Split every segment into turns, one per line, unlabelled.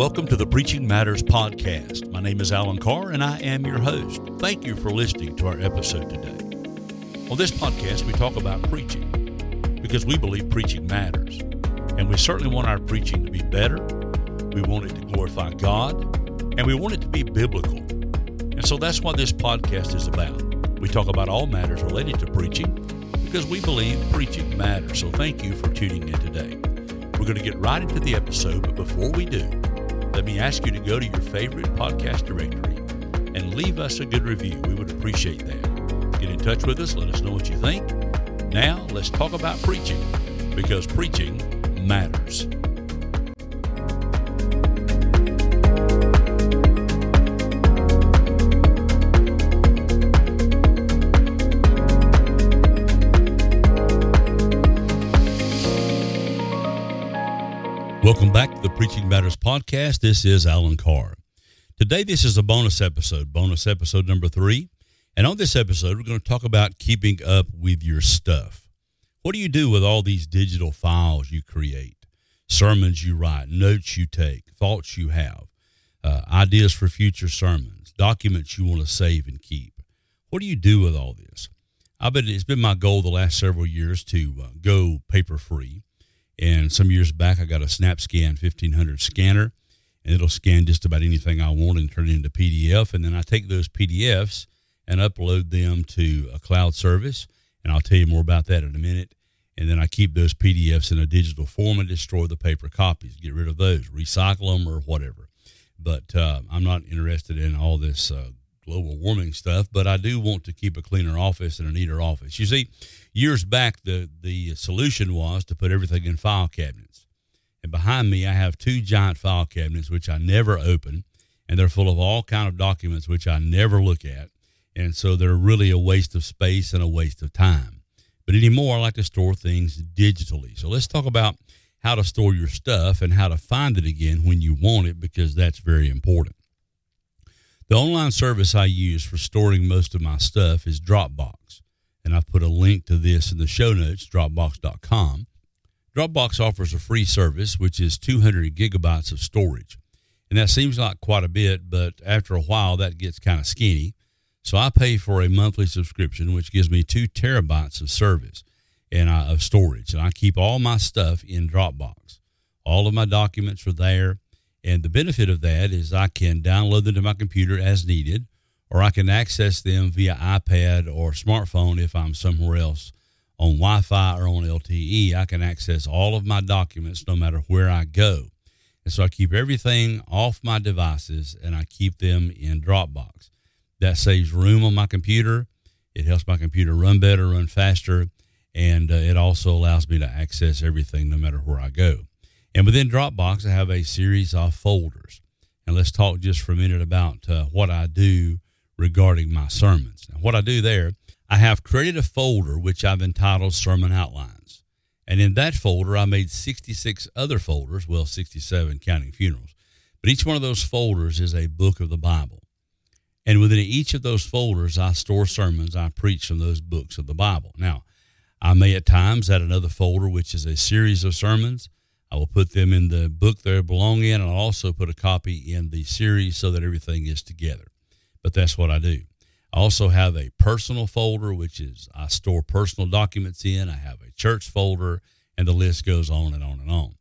Welcome to the Preaching Matters podcast. My name is Alan Carr and I am your host. Thank you for listening to our episode today. On this podcast, we talk about preaching because we believe preaching matters. And we certainly want our preaching to be better. We want it to glorify God and we want it to be biblical. And so that's what this podcast is about. We talk about all matters related to preaching because we believe preaching matters. So thank you for tuning in today. We're going to get right into the episode, but before we do, let me ask you to go to your favorite podcast directory and leave us a good review. We would appreciate that. Get in touch with us, let us know what you think. Now, let's talk about preaching because preaching matters. Welcome back to the Preaching Matters podcast. This is Alan Carr. Today, this is a bonus episode, bonus episode number three. And on this episode, we're going to talk about keeping up with your stuff. What do you do with all these digital files you create, sermons you write, notes you take, thoughts you have, uh, ideas for future sermons, documents you want to save and keep? What do you do with all this? I bet it's been my goal the last several years to uh, go paper free. And some years back, I got a SnapScan 1500 scanner, and it'll scan just about anything I want and turn it into PDF. And then I take those PDFs and upload them to a cloud service. And I'll tell you more about that in a minute. And then I keep those PDFs in a digital form and destroy the paper copies, get rid of those, recycle them or whatever. But uh, I'm not interested in all this uh, global warming stuff, but I do want to keep a cleaner office and a neater office. You see, years back, the, the solution was to put everything in file cabinets. And behind me, I have two giant file cabinets, which I never open, and they're full of all kind of documents, which I never look at. And so they're really a waste of space and a waste of time. But anymore, I like to store things digitally. So let's talk about how to store your stuff and how to find it again when you want it, because that's very important. The online service I use for storing most of my stuff is Dropbox, and I've put a link to this in the show notes, dropbox.com. Dropbox offers a free service, which is 200 gigabytes of storage. And that seems like quite a bit, but after a while, that gets kind of skinny. So I pay for a monthly subscription, which gives me two terabytes of service and I, of storage. And I keep all my stuff in Dropbox. All of my documents are there. And the benefit of that is I can download them to my computer as needed, or I can access them via iPad or smartphone if I'm somewhere else on Wi Fi or on LTE. I can access all of my documents no matter where I go. And so I keep everything off my devices and I keep them in Dropbox. That saves room on my computer. It helps my computer run better, run faster, and uh, it also allows me to access everything no matter where I go. And within Dropbox, I have a series of folders. And let's talk just for a minute about uh, what I do regarding my sermons. Now, what I do there, I have created a folder which I've entitled Sermon Outlines. And in that folder, I made 66 other folders, well, 67 counting funerals. But each one of those folders is a book of the Bible. And within each of those folders, I store sermons I preach from those books of the Bible. Now, I may at times add another folder, which is a series of sermons. I will put them in the book they belong in, and I'll also put a copy in the series so that everything is together. But that's what I do. I also have a personal folder, which is I store personal documents in. I have a church folder, and the list goes on and on and on.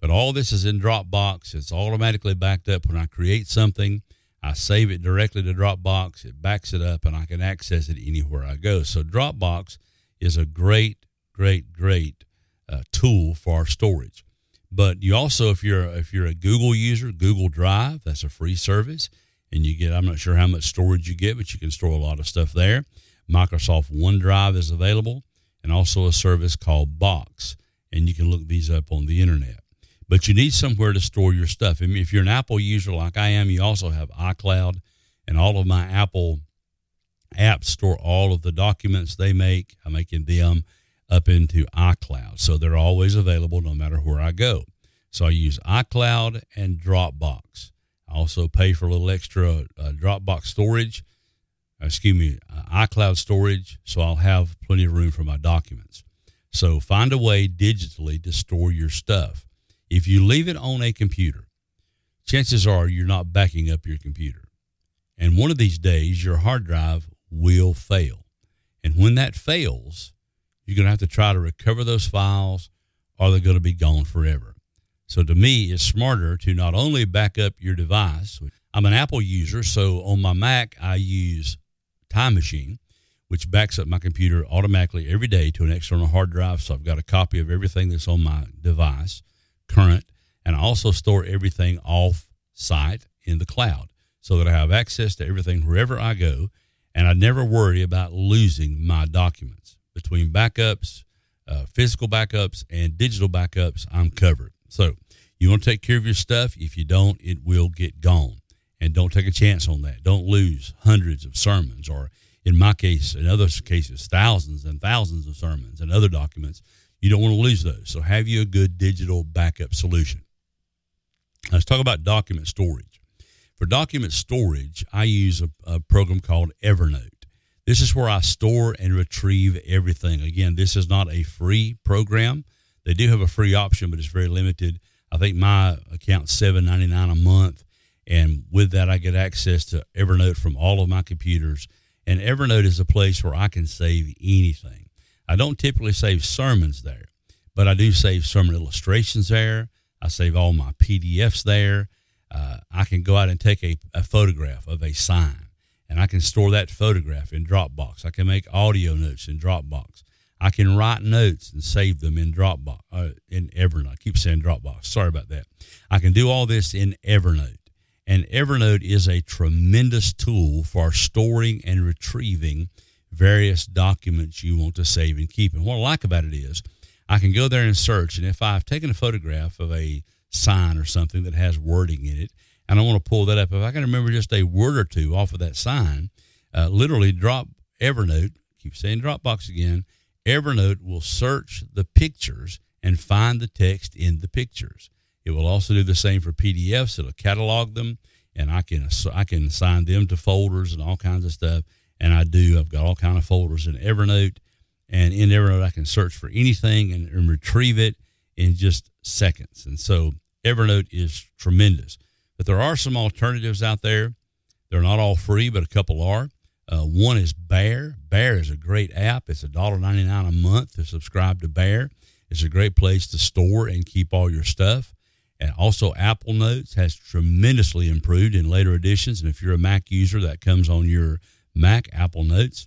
But all this is in Dropbox. It's automatically backed up when I create something. I save it directly to Dropbox. It backs it up, and I can access it anywhere I go. So Dropbox is a great, great, great uh, tool for our storage. But you also, if you're if you're a Google user, Google Drive, that's a free service, and you get I'm not sure how much storage you get, but you can store a lot of stuff there. Microsoft OneDrive is available, and also a service called Box, and you can look these up on the internet. But you need somewhere to store your stuff. I mean, if you're an Apple user like I am, you also have iCloud, and all of my Apple apps store all of the documents they make. I'm making them up into iCloud. So they're always available no matter where I go. So I use iCloud and Dropbox. I also pay for a little extra uh, Dropbox storage, excuse me, uh, iCloud storage, so I'll have plenty of room for my documents. So find a way digitally to store your stuff. If you leave it on a computer, chances are you're not backing up your computer. And one of these days, your hard drive will fail. And when that fails, you're going to have to try to recover those files or they're going to be gone forever. So to me, it's smarter to not only back up your device. I'm an Apple user, so on my Mac, I use Time Machine, which backs up my computer automatically every day to an external hard drive. So I've got a copy of everything that's on my device current, and I also store everything off site in the cloud so that I have access to everything wherever I go, and I never worry about losing my documents. Between backups, uh, physical backups, and digital backups, I'm covered. So you want to take care of your stuff. If you don't, it will get gone. And don't take a chance on that. Don't lose hundreds of sermons, or in my case, in other cases, thousands and thousands of sermons and other documents. You don't want to lose those. So have you a good digital backup solution. Let's talk about document storage. For document storage, I use a, a program called Evernote. This is where I store and retrieve everything. Again, this is not a free program. They do have a free option, but it's very limited. I think my account's seven ninety nine a month, and with that, I get access to Evernote from all of my computers. And Evernote is a place where I can save anything. I don't typically save sermons there, but I do save sermon illustrations there. I save all my PDFs there. Uh, I can go out and take a, a photograph of a sign and I can store that photograph in Dropbox. I can make audio notes in Dropbox. I can write notes and save them in Dropbox, uh, in Evernote. I keep saying Dropbox. Sorry about that. I can do all this in Evernote. And Evernote is a tremendous tool for storing and retrieving various documents you want to save and keep. And what I like about it is I can go there and search. And if I've taken a photograph of a sign or something that has wording in it, and I want to pull that up. If I can remember just a word or two off of that sign, uh, literally drop Evernote, keep saying Dropbox again, Evernote will search the pictures and find the text in the pictures. It will also do the same for PDFs. It'll catalog them, and I can I can assign them to folders and all kinds of stuff. And I do. I've got all kind of folders in Evernote, and in Evernote I can search for anything and, and retrieve it in just seconds. And so Evernote is tremendous. But there are some alternatives out there. They're not all free, but a couple are. Uh, one is Bear. Bear is a great app. It's $1.99 a month to subscribe to Bear. It's a great place to store and keep all your stuff. And also, Apple Notes has tremendously improved in later editions. And if you're a Mac user, that comes on your Mac, Apple Notes.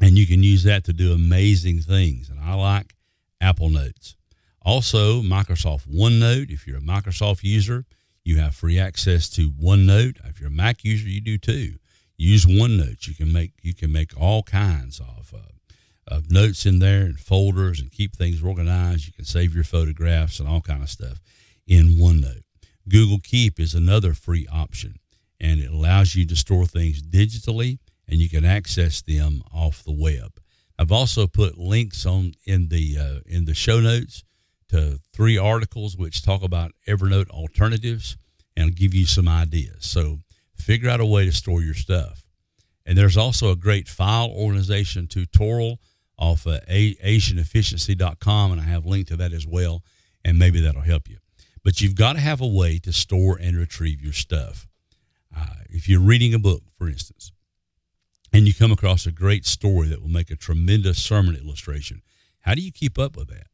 And you can use that to do amazing things. And I like Apple Notes. Also, Microsoft OneNote. If you're a Microsoft user, you have free access to OneNote. If you're a Mac user, you do too. Use OneNote. You can make you can make all kinds of uh, of notes in there and folders and keep things organized. You can save your photographs and all kind of stuff in OneNote. Google Keep is another free option, and it allows you to store things digitally, and you can access them off the web. I've also put links on in the uh, in the show notes to three articles which talk about Evernote alternatives and give you some ideas. So figure out a way to store your stuff. And there's also a great file organization tutorial off of asianefficiency.com, and I have a link to that as well, and maybe that'll help you. But you've got to have a way to store and retrieve your stuff. Uh, if you're reading a book, for instance, and you come across a great story that will make a tremendous sermon illustration, how do you keep up with that?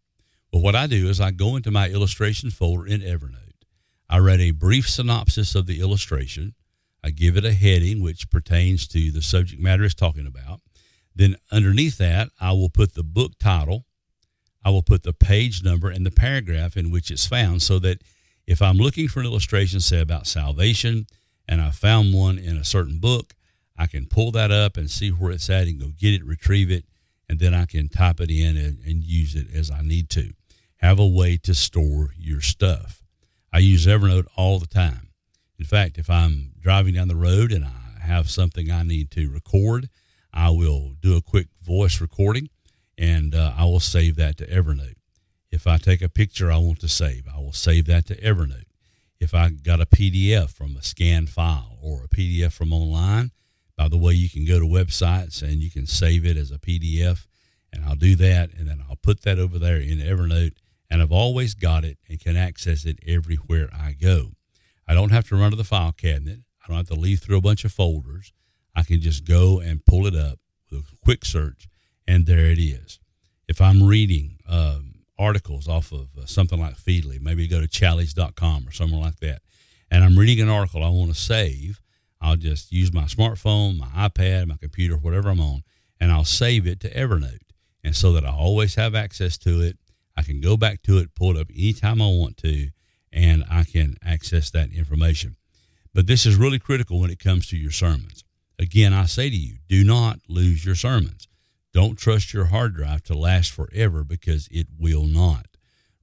But what I do is I go into my illustration folder in Evernote. I write a brief synopsis of the illustration. I give it a heading which pertains to the subject matter it's talking about. Then underneath that, I will put the book title, I will put the page number and the paragraph in which it's found so that if I'm looking for an illustration, say about salvation, and I found one in a certain book, I can pull that up and see where it's at and go get it, retrieve it, and then I can type it in and, and use it as I need to have a way to store your stuff. I use Evernote all the time. In fact, if I'm driving down the road and I have something I need to record, I will do a quick voice recording and uh, I will save that to Evernote. If I take a picture I want to save, I will save that to Evernote. If I got a PDF from a scanned file or a PDF from online, by the way, you can go to websites and you can save it as a PDF, and I'll do that, and then I'll put that over there in Evernote, and I've always got it and can access it everywhere I go. I don't have to run to the file cabinet. I don't have to leaf through a bunch of folders. I can just go and pull it up with a quick search, and there it is. If I'm reading um, articles off of uh, something like Feedly, maybe go to Challies.com or somewhere like that, and I'm reading an article I want to save, I'll just use my smartphone, my iPad, my computer, whatever I'm on, and I'll save it to Evernote. And so that I always have access to it. I can go back to it, pull it up anytime I want to, and I can access that information. But this is really critical when it comes to your sermons. Again, I say to you, do not lose your sermons. Don't trust your hard drive to last forever because it will not.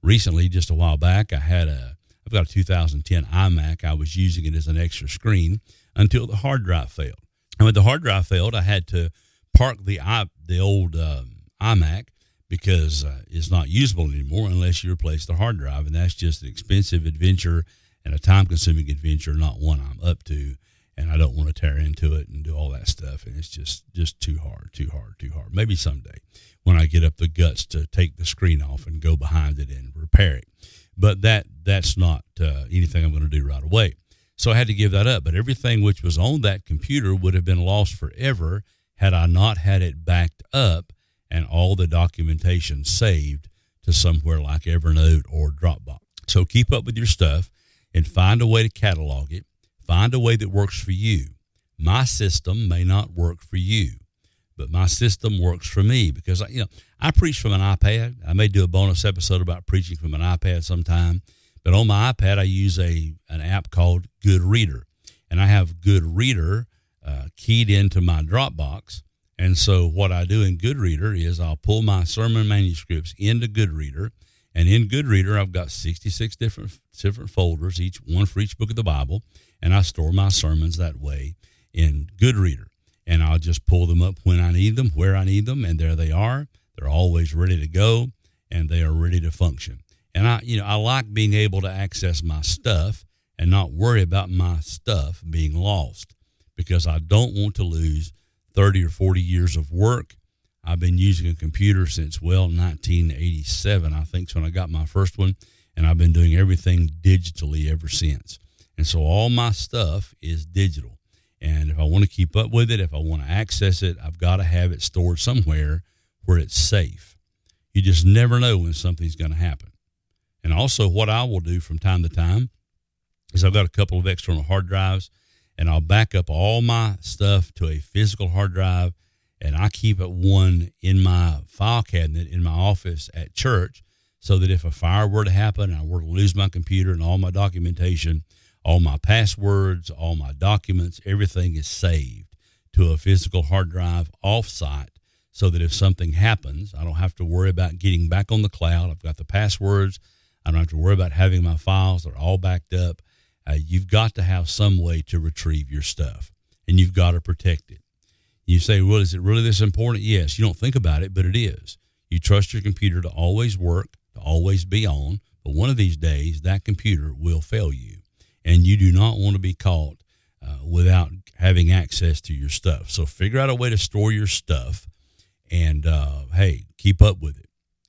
Recently, just a while back, I had a I've got a 2010 iMac. I was using it as an extra screen until the hard drive failed. And when the hard drive failed, I had to park the the old um, iMac because uh, it's not usable anymore unless you replace the hard drive, and that's just an expensive adventure and a time-consuming adventure, not one I'm up to and I don't want to tear into it and do all that stuff. And it's just just too hard, too hard, too hard. Maybe someday when I get up the guts to take the screen off and go behind it and repair it. But that that's not uh, anything I'm going to do right away. So I had to give that up. But everything which was on that computer would have been lost forever had I not had it backed up and all the documentation saved to somewhere like Evernote or Dropbox. So keep up with your stuff and find a way to catalog it Find a way that works for you. My system may not work for you, but my system works for me because I, you know I preach from an iPad. I may do a bonus episode about preaching from an iPad sometime, but on my iPad I use a an app called GoodReader, and I have GoodReader uh, keyed into my Dropbox. And so what I do in GoodReader is I'll pull my sermon manuscripts into GoodReader. And in GoodReader, I've got 66 different different folders, each one for each book of the Bible and I store my sermons that way in GoodReader. And I'll just pull them up when I need them, where I need them, and there they are. They're always ready to go, and they are ready to function. And I, you know, I like being able to access my stuff and not worry about my stuff being lost because I don't want to lose 30 or 40 years of work. I've been using a computer since, well, 1987, I think, is when I got my first one, and I've been doing everything digitally ever since. And so all my stuff is digital. And if I want to keep up with it, if I want to access it, I've got to have it stored somewhere where it's safe. You just never know when something's going to happen. And also, what I will do from time to time is I've got a couple of external hard drives and I'll back up all my stuff to a physical hard drive and I keep it one in my file cabinet in my office at church so that if a fire were to happen and I were to lose my computer and all my documentation, all my passwords, all my documents, everything is saved to a physical hard drive offsite so that if something happens, I don't have to worry about getting back on the cloud. I've got the passwords. I don't have to worry about having my files. They're all backed up. Uh, you've got to have some way to retrieve your stuff and you've got to protect it. You say, well, is it really this important? Yes, you don't think about it, but it is. You trust your computer to always work, to always be on, but one of these days that computer will fail you and you do not want to be caught uh, without having access to your stuff. So figure out a way to store your stuff, and uh, hey, keep up with it.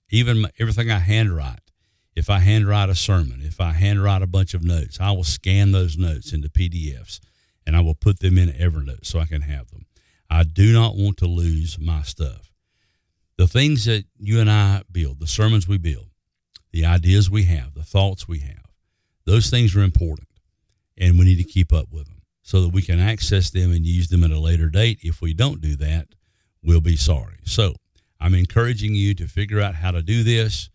Even my, everything I handwrite. If I handwrite a sermon, if I handwrite a bunch of notes, I will scan those notes into PDFs and I will put them in Evernote so I can have them. I do not want to lose my stuff. The things that you and I build, the sermons we build, the ideas we have, the thoughts we have, those things are important and we need to keep up with them so that we can access them and use them at a later date. If we don't do that, we'll be sorry. So I'm encouraging you to figure out how to do this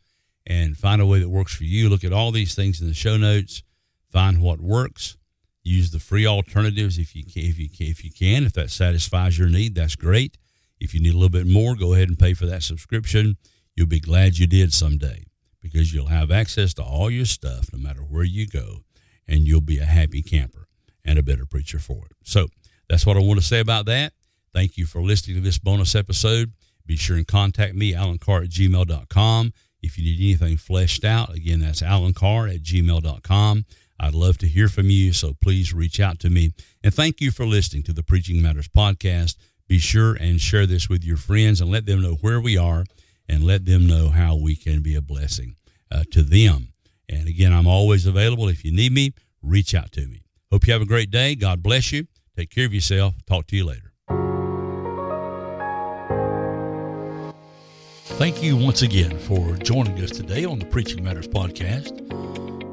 and find a way that works for you. Look at all these things in the show notes, find what works. Use the free alternatives if you can, if you can, if you can. If that satisfies your need, that's great. If you need a little bit more, go ahead and pay for that subscription. You'll be glad you did someday because you'll have access to all your stuff no matter where you go and you'll be a happy camper and a better preacher for it. So that's what I want to say about that. Thank you for listening to this bonus episode. Be sure and contact me, Alan Carr at gmail.com. If you need anything fleshed out, again, that's Alan Carr at gmail.com. I'd love to hear from you, so please reach out to me. And thank you for listening to the Preaching Matters podcast. Be sure and share this with your friends and let them know where we are and let them know how we can be a blessing uh, to them. And again, I'm always available if you need me. reach out to me. Hope you have a great day. God bless you. Take care of yourself. Talk to you later. Thank you once again for joining us today on the Preaching Matters podcast.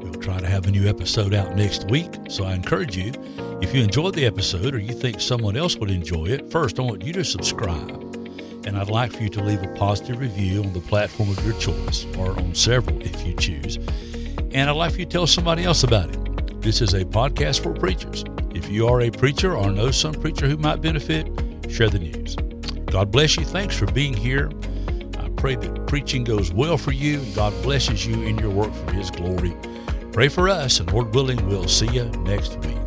We'll try to have a new episode out next week, so I encourage you, if you enjoyed the episode or you think someone else would enjoy it, first I want you to subscribe. And I'd like for you to leave a positive review on the platform of your choice, or on several if you choose. And I'd like for you to tell somebody else about it. This is a podcast for preachers. If you are a preacher or know some preacher who might benefit, share the news. God bless you. Thanks for being here pray that preaching goes well for you and God blesses you in your work for His glory. Pray for us, and Lord willing, we'll see you next week.